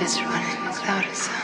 is running without a sound.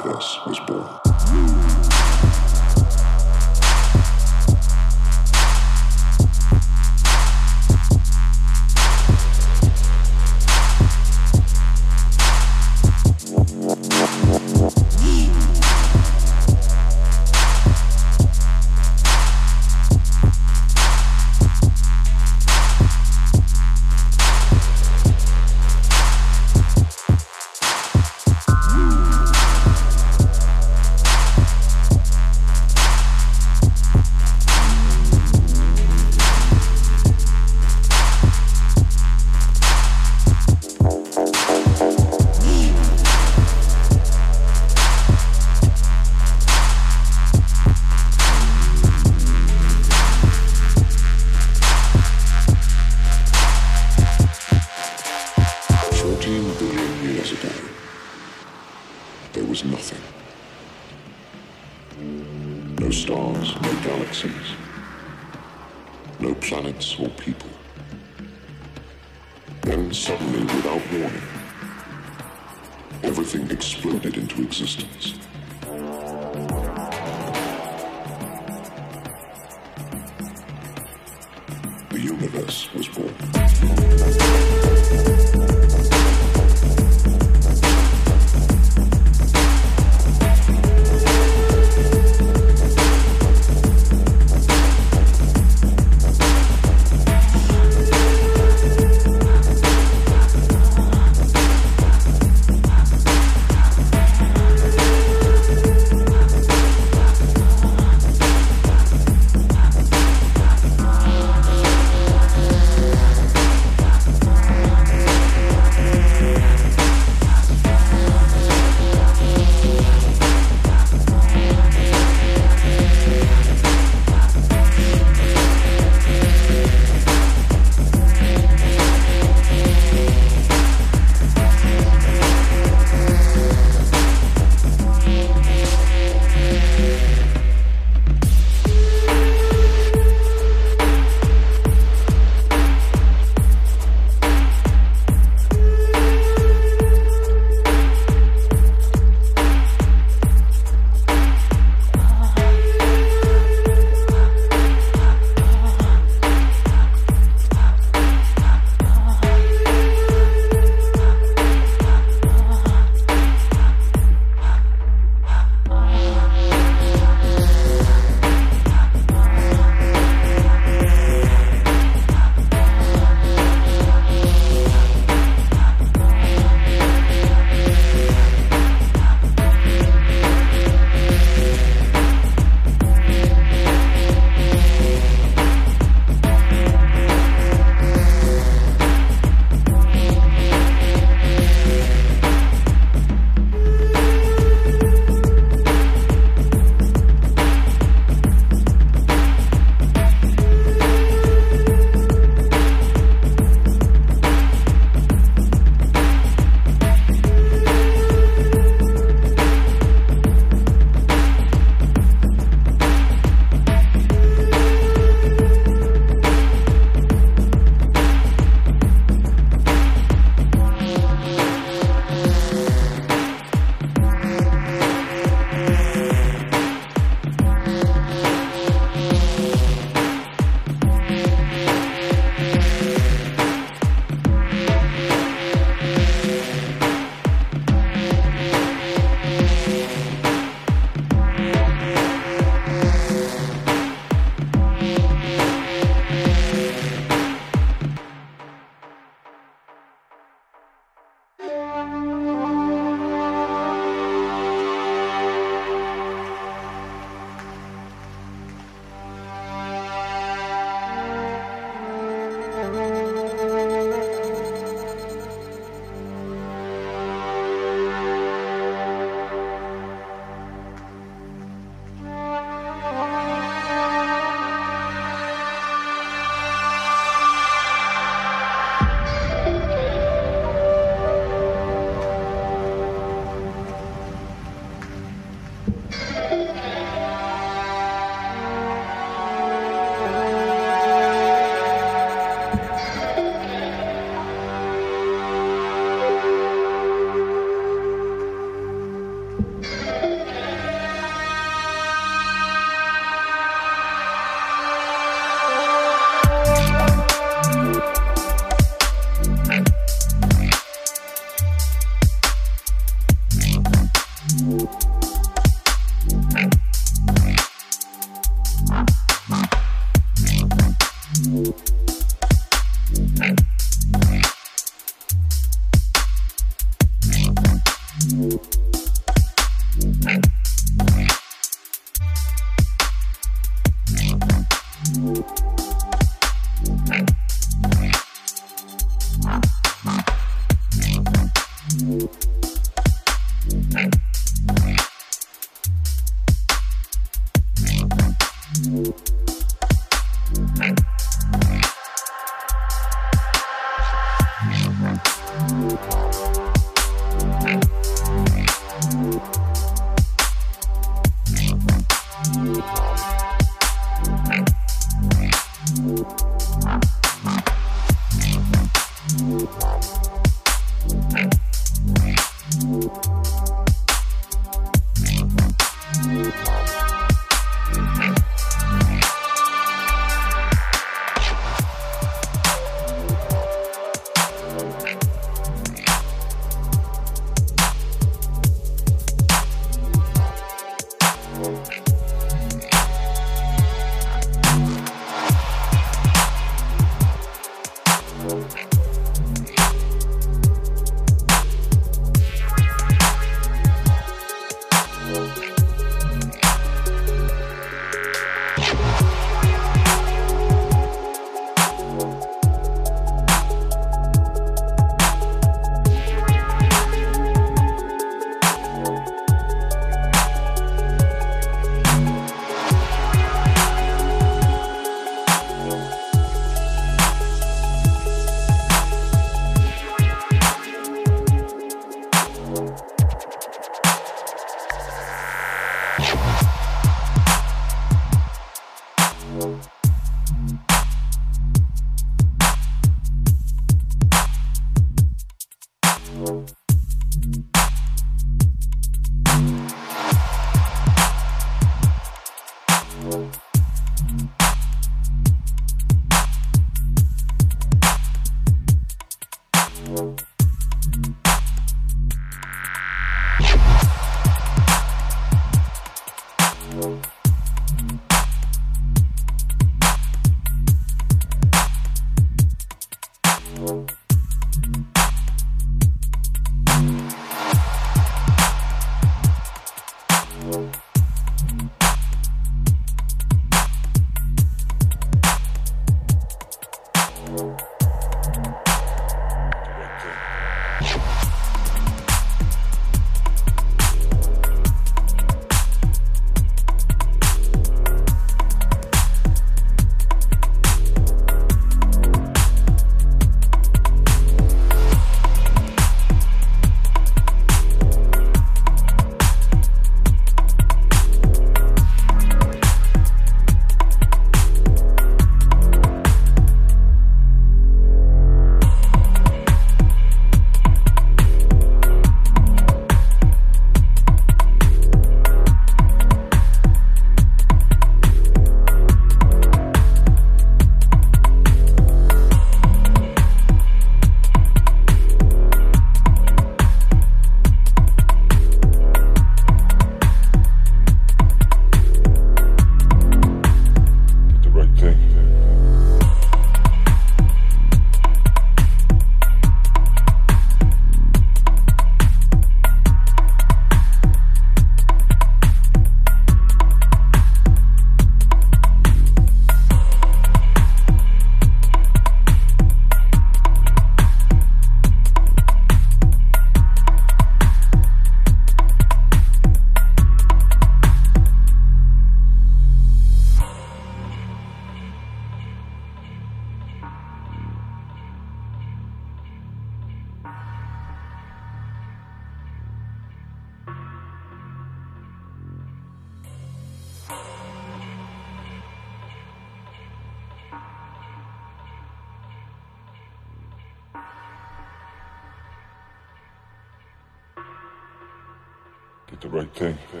对。对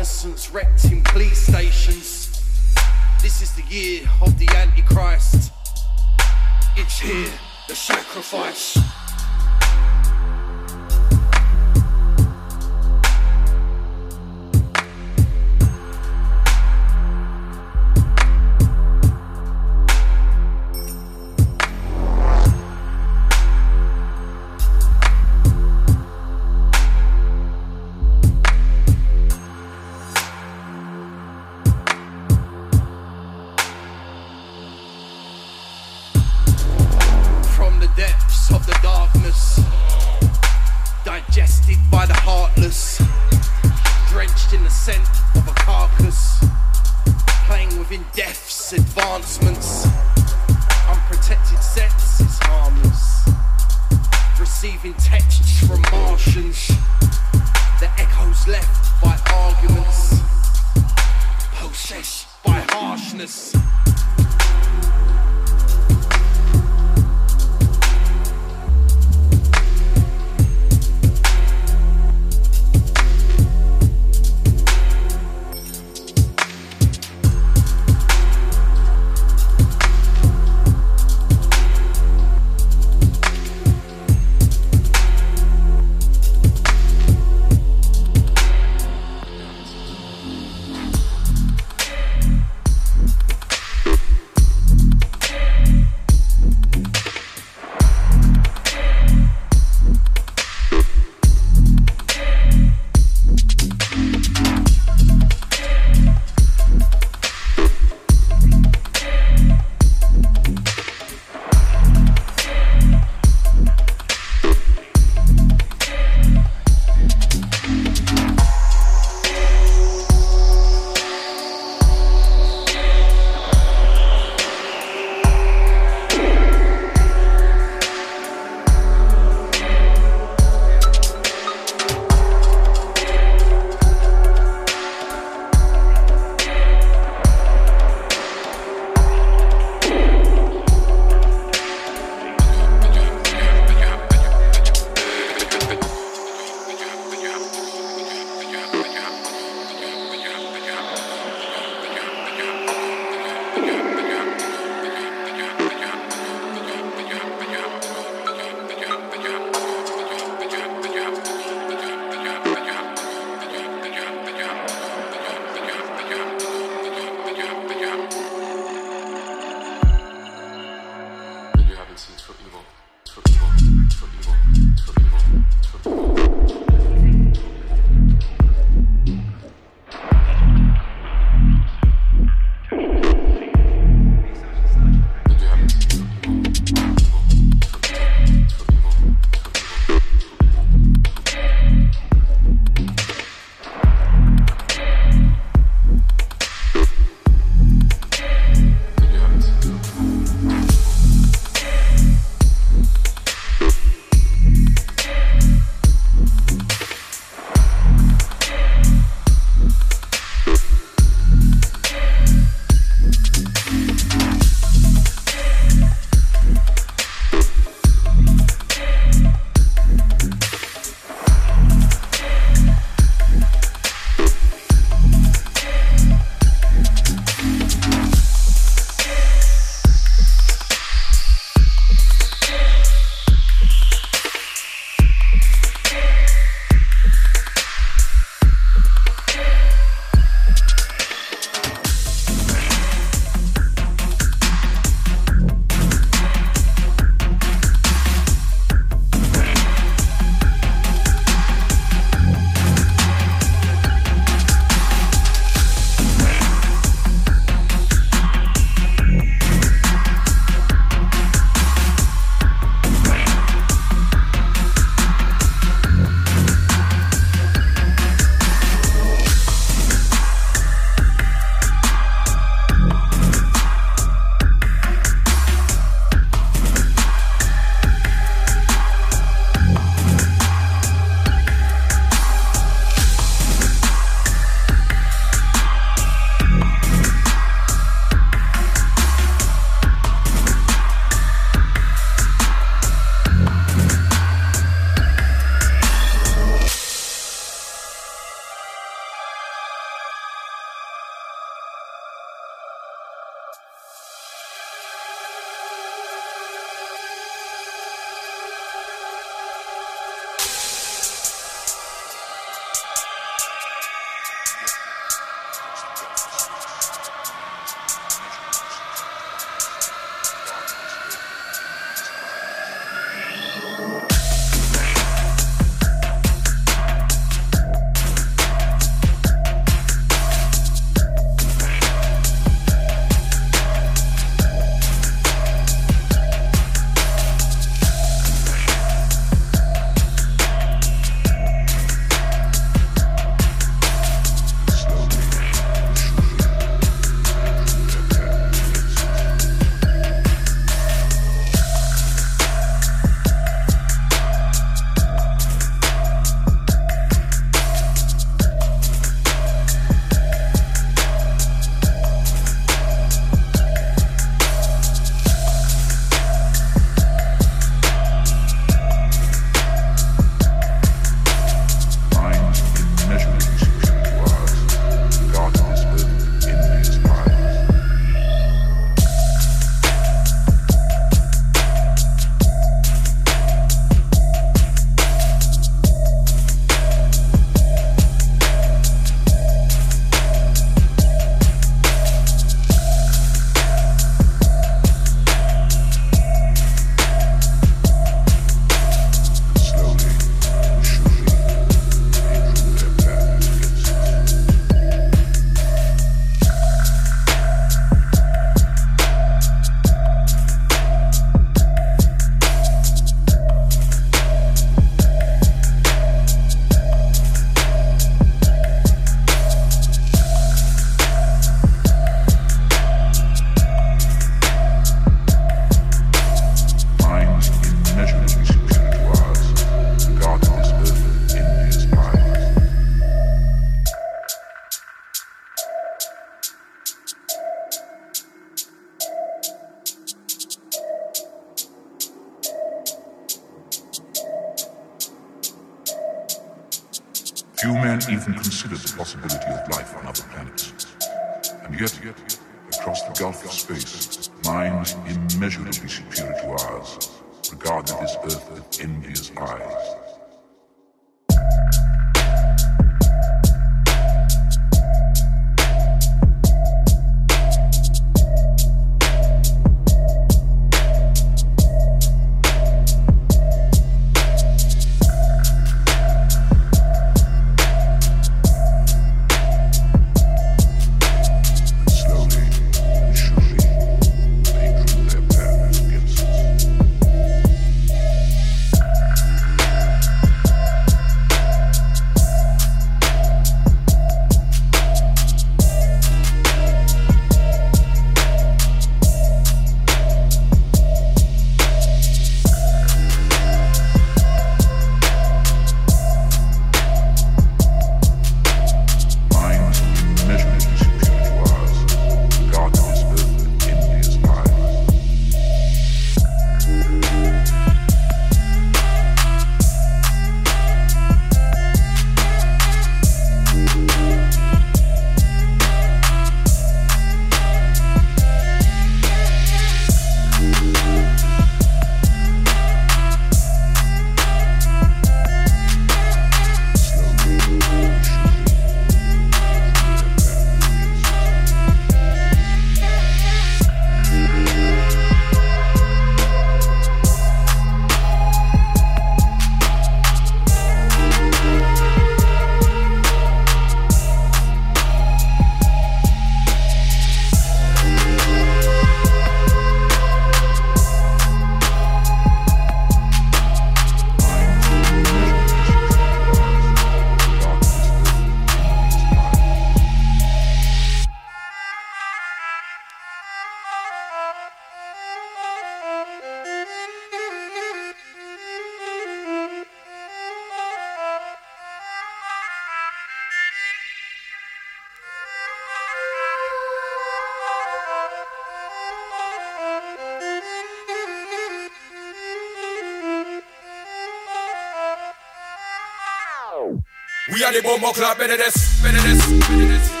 Bomber club, better this, better this, better this.